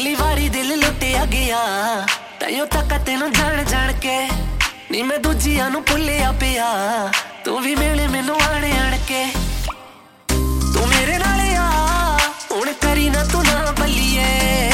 ਪਹਿਲੀ ਵਾਰੀ ਦਿਲ ਲੁੱਟਿਆ ਗਿਆ। ਤੈਨੂੰ ਤੱਕ ਤੈਨੂੰ ਜਾਣ ਜਾਣ ਕੇ ਨੀ ਮੈਂ ਦੂਜਿਆਂ ਨੂੰ ਭੁੱਲਿਆ ਪਿਆ। ਤੂੰ ਵੀ ਮਿਲੇ ਮੈਨੂੰ ਆਣ ਆਣ ਕੇ। ਤੂੰ ਮੇਰੇ ਨਾਲ ਆ, ਹੁਣ ਕਰੀ ਨਾ ਤੂੰ ਨਾ ਬੱਲੀਏ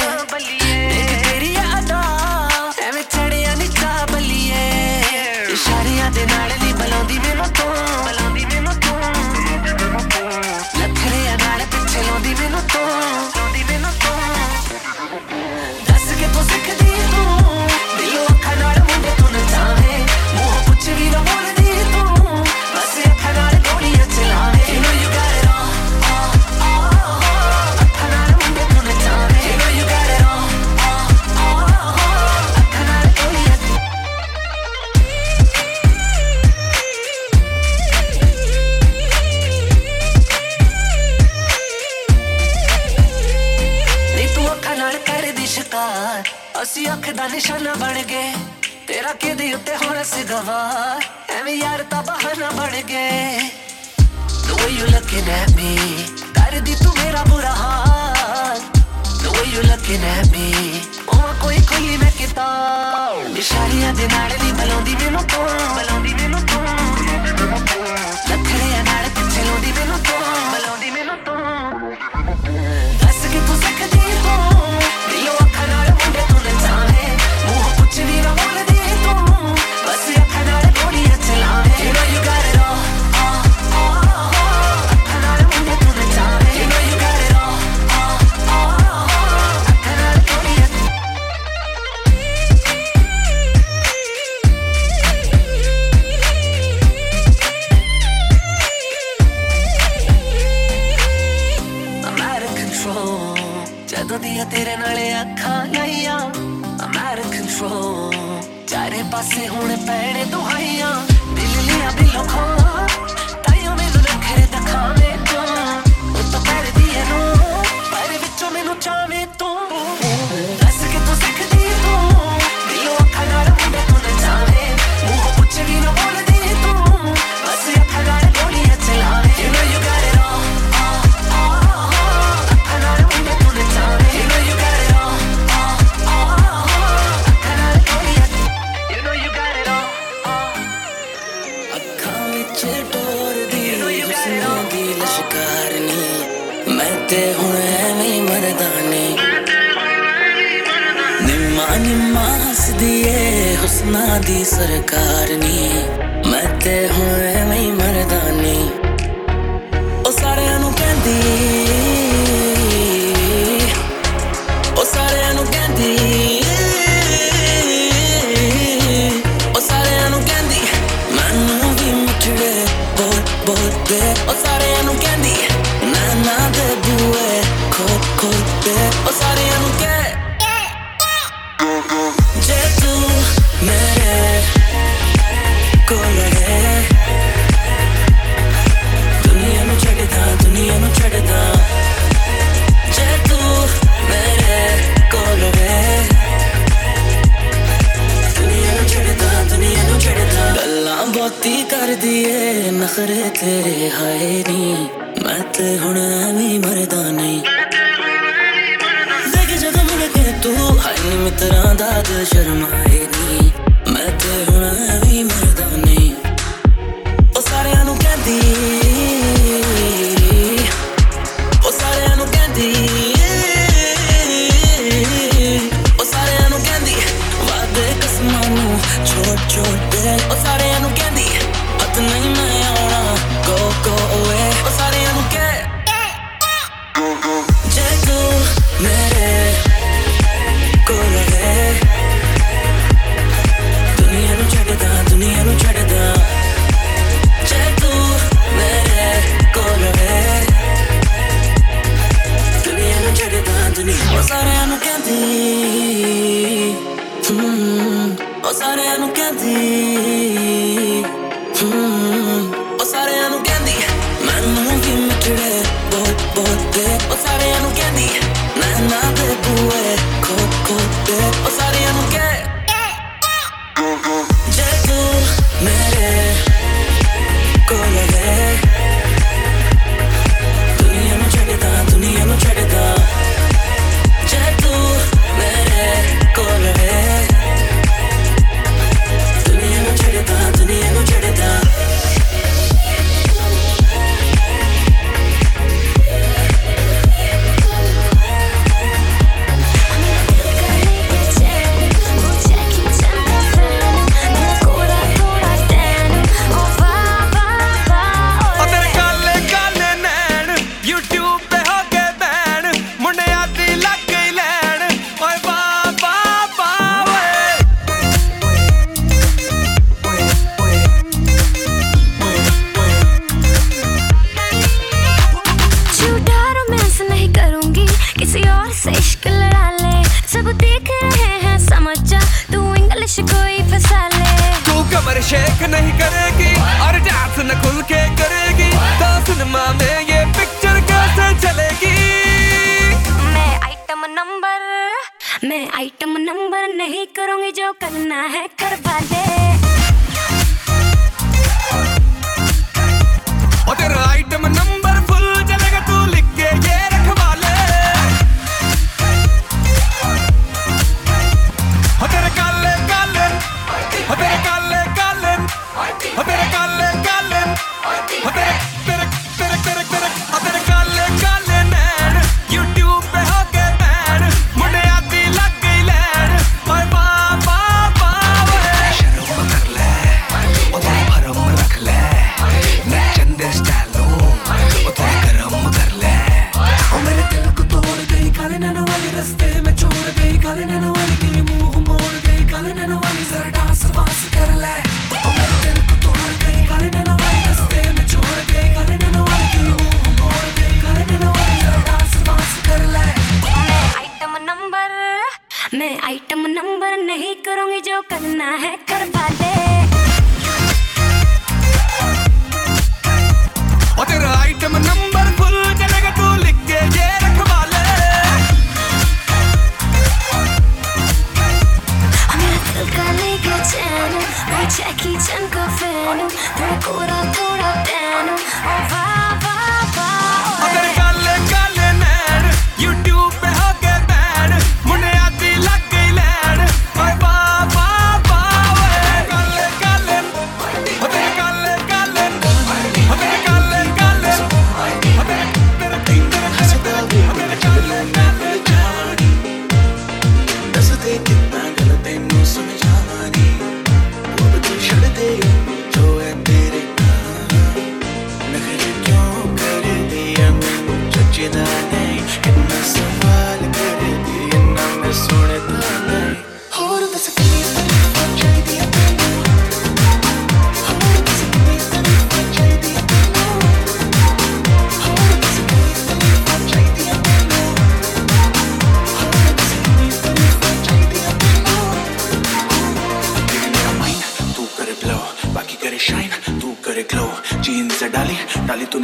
ਅਸੀਂ ਅੱਖ ਦਾ ਨਿਸ਼ਾਨਾ ਬਣ ਗਏ। ਤੇਰਾ ਕਿਹਦੇ ਉੱਤੇ ਹੁਣ ਅਸੀਂ ਗਵਾਰ ਐਵੇਂ ਯਾਰ ਤਾਂ ਬਹਾਨਾ ਬਣ ਗਏ। The way you looking at me ਕਰਦੀ ਤੂੰ ਮੇਰਾ ਬੁਰਾ ਹਾਲ। The way you looking at me ਉਹ ਕੋਈ ਖੁੱਲੀ ਮੈਂ ਕਿਤਾਬ ਇਸ਼ਾਰਿਆਂ ਦੇ ਨਾਲ ਨਹੀਂ ਬਲਾਉਂਦੀ ਮੈਨੂੰ ਤੂੰ। ਬਲਾਉਂਦੀ ਮੈਨੂੰ ਤੂੰ। ਲੱਖੜਿਆਂ ਨਾਲ ਪਿੱਛੇ ਲਾਉਂਦੀ ਮੈਨੂੰ ਤੂੰ। ਬਲਾਉਂਦੀ ਮੈਨੂੰ ਤੂੰ। ਜਦੋਂ ਦੀਆਂ ਤੇਰੇ ਨਾਲ ਅੱਖਾਂ ਲਾਈਆਂ। ਆਮ ਆਊਟ ਆਫ ਕੰਟਰੋਲ ਚਾਰੇ ਪਾਸੇ ਹੁਣ ਪੈਣੇ ਦੁਹਾਈਆਂ। ਦਿਲ ਲਿਆ ਬਿਲੋਂ ਖੋ ਤਾਈਓ ਮੈਨੂੰ ਲੰਘੇ ਦਖਾਵੇਂ। ਦੀ ਸਰਕਾਰ ਨਹੀਂ ਮੈਂ ਤੇ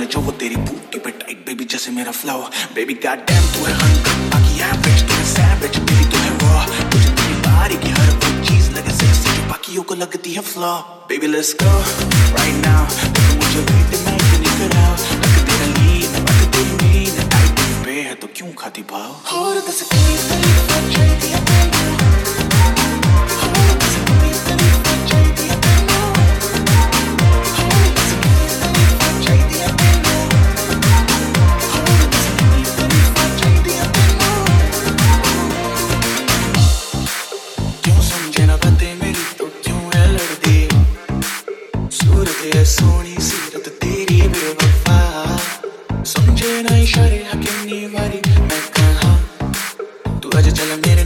ना जो वो तेरी भूख की बेटा एक बेबी जैसे मेरा फ्लावर बेबी गॉड डैम तू है हंड्रेड बाकी एवरेज तू है सैवेज बेबी तू है रॉ तुझे तेरी बारी की हर वो चीज़ लगे सेक्सी जो बाकियों को लगती है flaw baby let's go right now तू मुझे वेट मैं इतनी कराओ लग तेरा लीन लग तेरी मीन आई पे है तो क्यों खाती भाव और दस प्लीज़ ਕਿੰਨੀ ਵਾਰੀ ਮੈਂ ਕਹਾ ਤੂੰ ਅਜੇ ਚੱਲ ਮੇਰੇ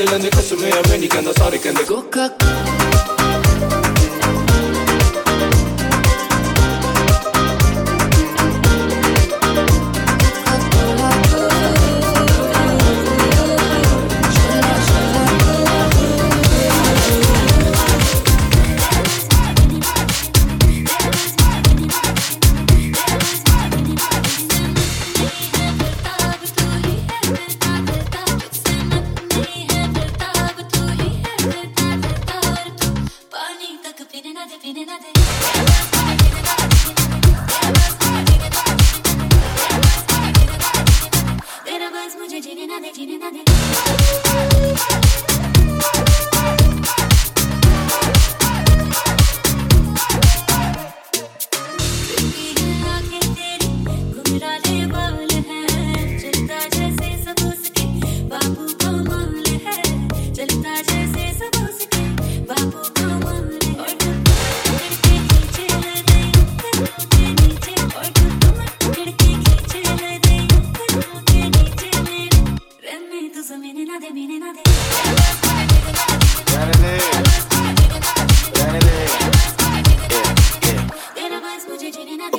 Zealand, Customary, American, Australian, the Coca-Cola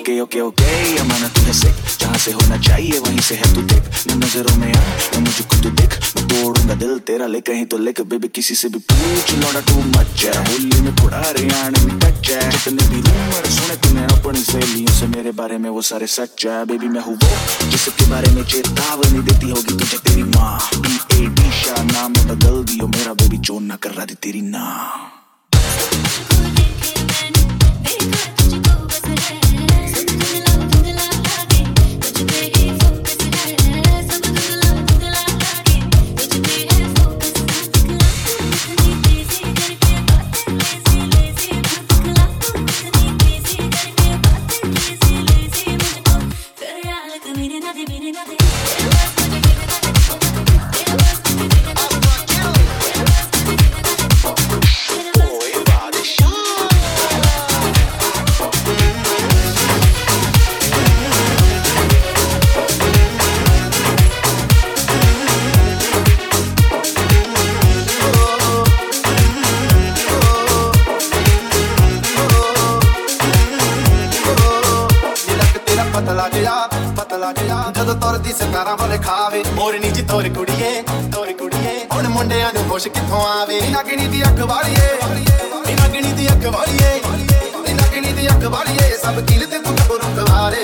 okay okay okay अमाना तू है सिक जहाँ से होना चाहिए वहीं से है तू देख न नज़रों में आ न मुझको तू देख मैं तोड़ूँगा दिल तेरा ले कहीं तो लेके बेबी किसी से भी पूछ लौड़ा तू मच है होली में थोड़ा हरियाणा में टच है जितने भी रूमर सुने तूने अपनी सहेलियों से मेरे बारे में वो सारे सच है बेबी मैं हूँ वो जिसके बारे में चेतावनी देती होगी तुझे तेरी माँ बी ए डी शाह नाम बदल दियो मेरा बेबी चोन ना कर रहा थी तेरी ना तुझको देखे ਤੁਰਦੀ ਸਕਾਰਾਂ ਵਾਲੇ ਖਾਵੇ ਮੋਰਨੀ ਜੀ ਤੋਰ ਕੁੜੀਏ ਤੋਰ ਕੁੜੀਏ। ਹੁਣ ਮੁੰਡਿਆਂ ਨੂੰ ਖੁਸ਼ ਕਿੱਥੋਂ ਆਵੇ? ਨਗਣੀ ਦੀ ਅੱਖ ਵਾਲੀਏ ਨਗਣੀ ਦੀ ਅੱਖ ਵਾਲੀਏ ਨਗਣੀ ਦੀ ਅੱਖ ਵਾਲੀਏ। ਸਭ ਕਿਲ ਤੇ ਤੂੰ ਕਬਰੂ ਕਵਾਰੇ।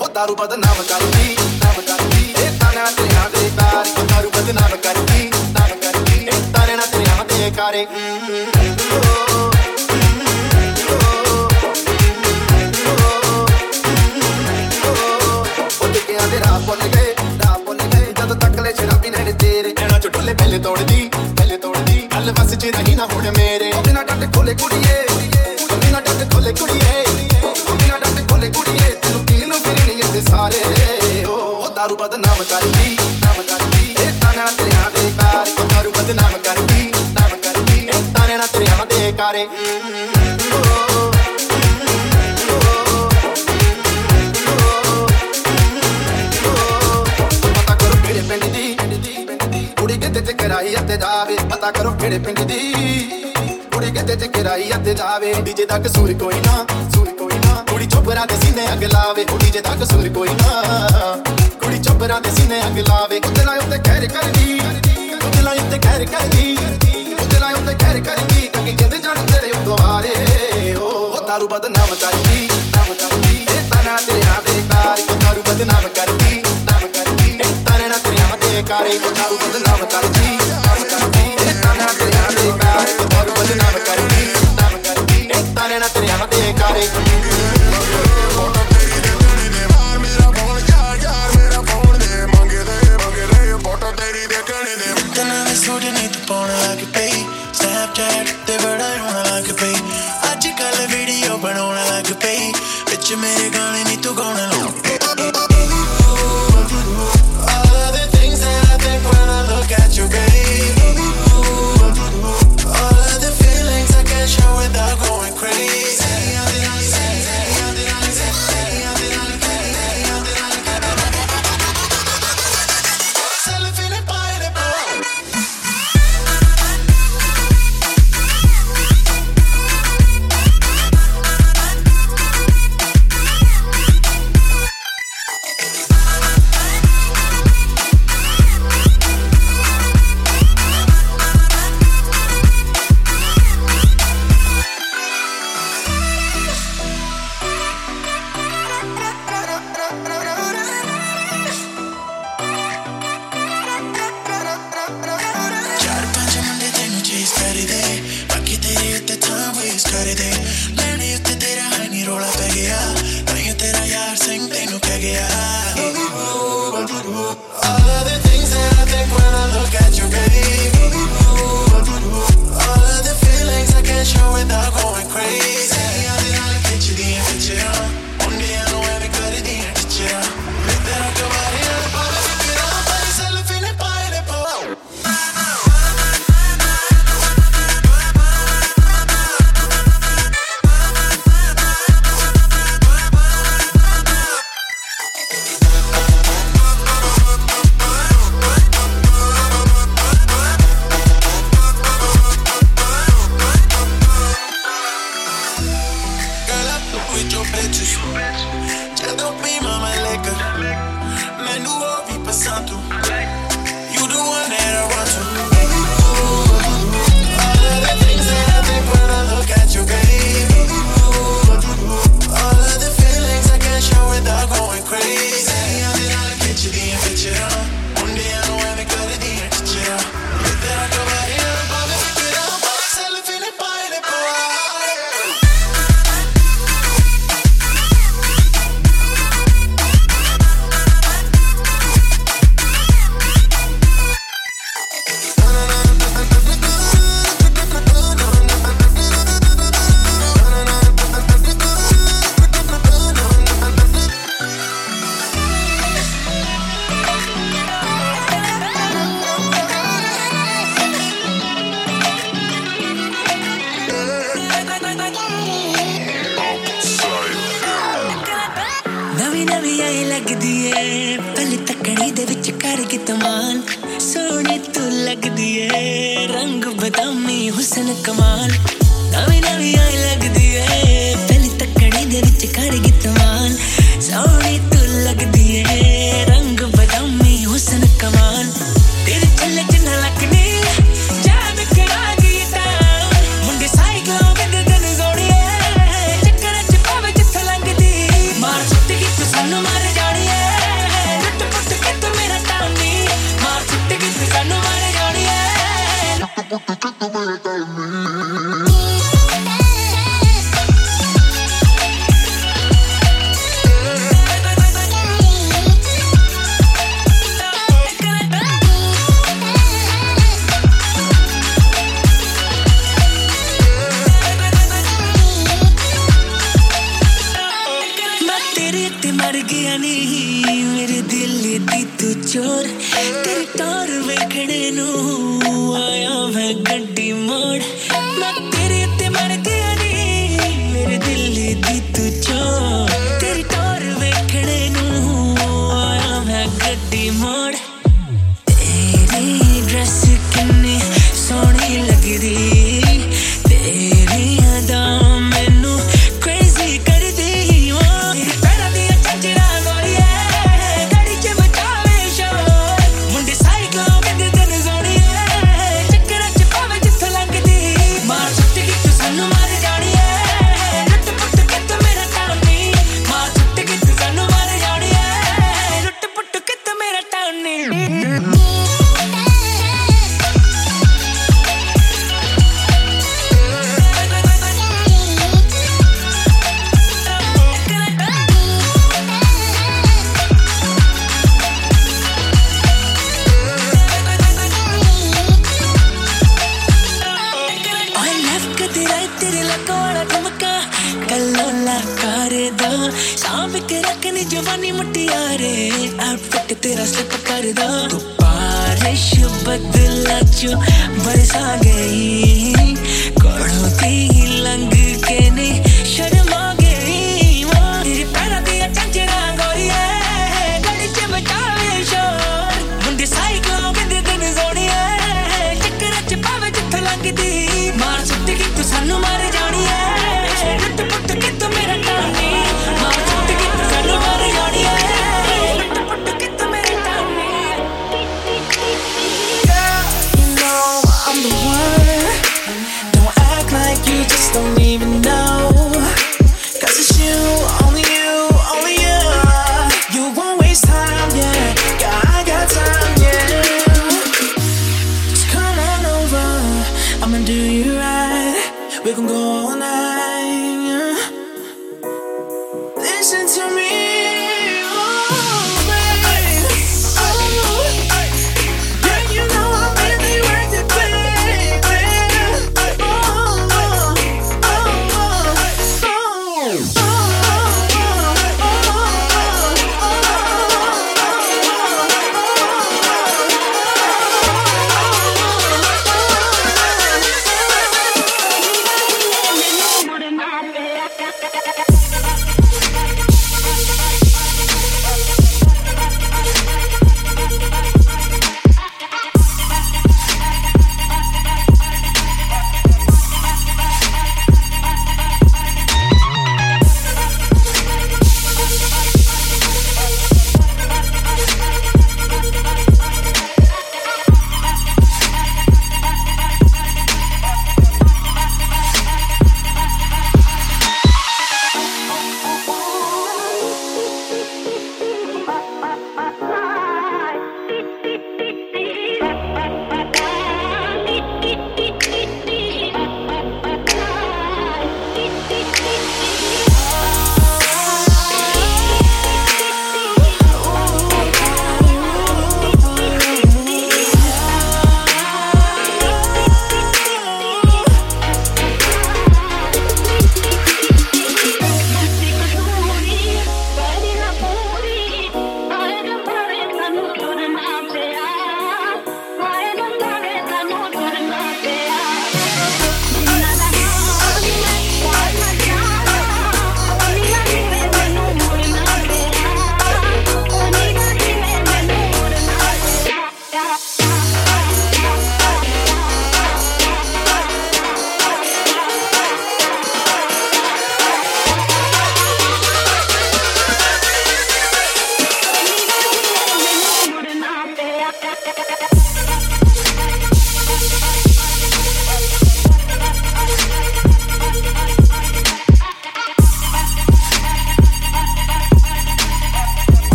ਉਹ ਦਾਰੂ ਬਦਨਾਮ ਕਰਦੀ ਨਾਮ ਕਰਦੀ। ਇਹ ਤਾਨਾ ਤੇਰਾ ਦੇ ਕਾਰੀ ਉਹ ਦਾਰੂ ਬਦਨਾਮ ਕਰਦੀ ਨਾਮ ਕਰਦੀ। ਇਹ ਤਾਨਾ ਤੇਰਾ ਦੇ ਕਾਰੇ ਤੋੜਦੀ, ਪਹਿਲੇ ਤੋੜਦੀ। ਗੱਲ ਬਸ ਚ ਨਹੀਂ ਨਾ ਹੁਣ ਮੇਰੇ। ਉਹ ਬਿਨਾ ਡੱਟ ਖੋਲੇ ਕੁੜੀਏ। ਉਹ ਬਿਨਾ ਡੱਟ ਖੋਲੇ ਕੁੜੀਏ। ਉਹ ਬਿਨਾ ਡੱਟ ਖੋਲੇ ਕੁੜੀਏ। ਤੈਨੂੰ ਪੀਣ ਨੂੰ ਫਿਰਨੀ ਇੱਥੇ ਸਾਰੇ। ਉਹ ਉਹ ਦਾਰੂ ਬਦਨਾਮ ਕਰਦੀ ਨਾਮ ਕਰਦੀ। ਇਹ ਤਾਨਾ ਤੇਰਿਆਂ ਦੇ ਕਾਰੀ ਉਹ ਦਾਰੂ ਬਦਨਾਮ ਕਰਦੀ ਨਾਮ ਕਰਦੀ। ਇਹ ਤਾਨਾ ਤੇਰਿਆਂ ਦੇ ਕਾਰੇ। ਕਿਰਾਈ ਅੱਤੇ ਜਾਵੇ, ਪਤਾ ਕਰੋ ਕਿਹੜੇ ਪਿੰਡ ਦੀ। ਕੁੜੀ ਕਿਤੇ ਤੇ ਕਿਰਾਈ ਅੱਤੇ ਜਾਵੇ, ਡੀਜੇ ਦਾ ਕਸੂਰ ਕੋਈ ਨਾ ਸੂਰ ਕੋਈ ਨਾ। ਕੁੜੀ ਚੁੱਪਰਾਂ ਦੇ ਸੀਨੇ ਅੱਗ ਲਾਵੇ ਡੀਜੇ ਦਾ ਕਸੂਰ ਕੋਈ ਨਾ। ਕੁੜੀ ਚੁੱਪਰਾਂ ਦੇ ਸੀਨੇ ਅੱਗ ਲਾਵੇ ਉਤਲਾ ਉੱਤੇ ਖੈਰ ਕਰਦੀ ਉਤਲਾ ਉੱਤੇ ਖੈਰ ਕਰਦੀ ਉਤਲਾ ਉੱਤੇ ਖੈਰ ਕਰਦੀ ਕਿ ਜਿੰਦ ਜਾਣ ਤੇਰੇ ਉੱਤੋਂ ਹਾਰੇ। ਉਹ ਤਾਰੂ ਬਦਨਾਮ ਕਰਦੀ, ਨਾਮ ਕਰਦੀ, ਇਹ ਤਨਾ ਤੇਰੇ ਆ ਬੇਕਾਰ ਤਾਰੂ ਬਦਨਾਮ ਕਰਦੀ, ਨਾਮ ਕਰਦੀ, ਇਹ ਤਨਾ ਤੇਰੇ ਆ ਬੇਕਾਰ ਤਾਰੂ ਬਦਨਾਮ ਕਰਦੀ। didn't need the bone like a baby. better get the ਜੱਟ ਤੇਰਾ ਸਲਿਪ ਕਰਦਾ। ਤੂੰ ਬਾਰਿਸ਼ ਬਦਲਾ ਚ ਬਰਸਾ ਗਈ। ਕੋੜੋਂ ਤੀ ਲੰਘ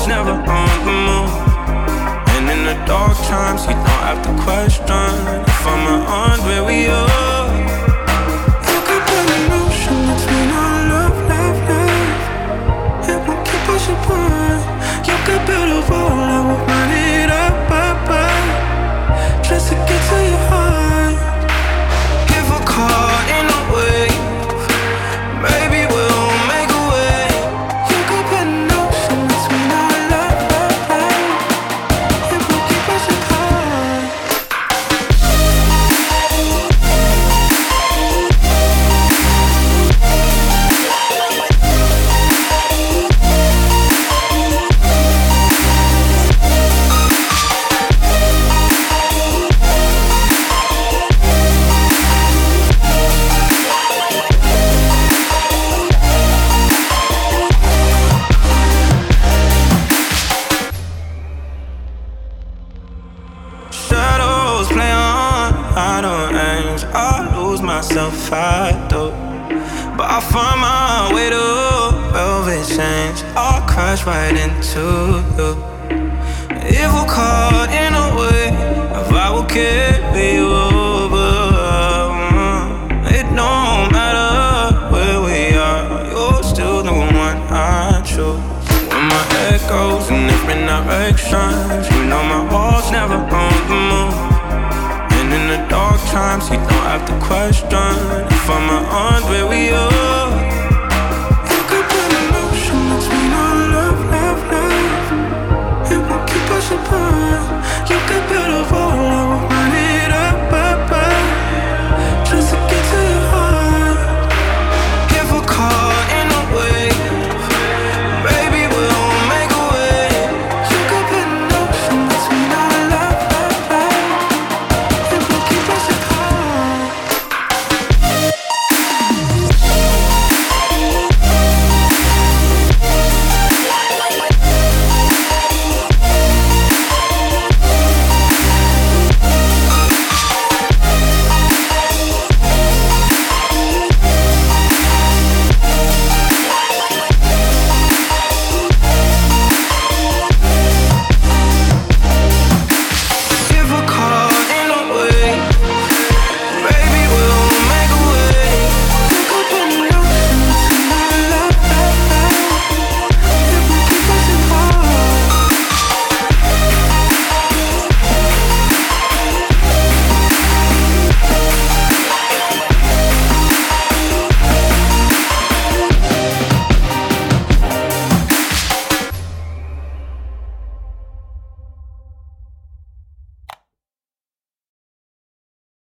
heart's never on the move. And in the dark times, you don't have to question if I'm around where we are. Lose myself, I do. But I find my way to velvet change. I'll crash right into you. If we're caught in a way, if I will carry you over. Mm-hmm. It don't matter where we are, you're still the one I choose. When my head goes in different directions, you know my heart's never on times, you don't have to question if I'm around where we are.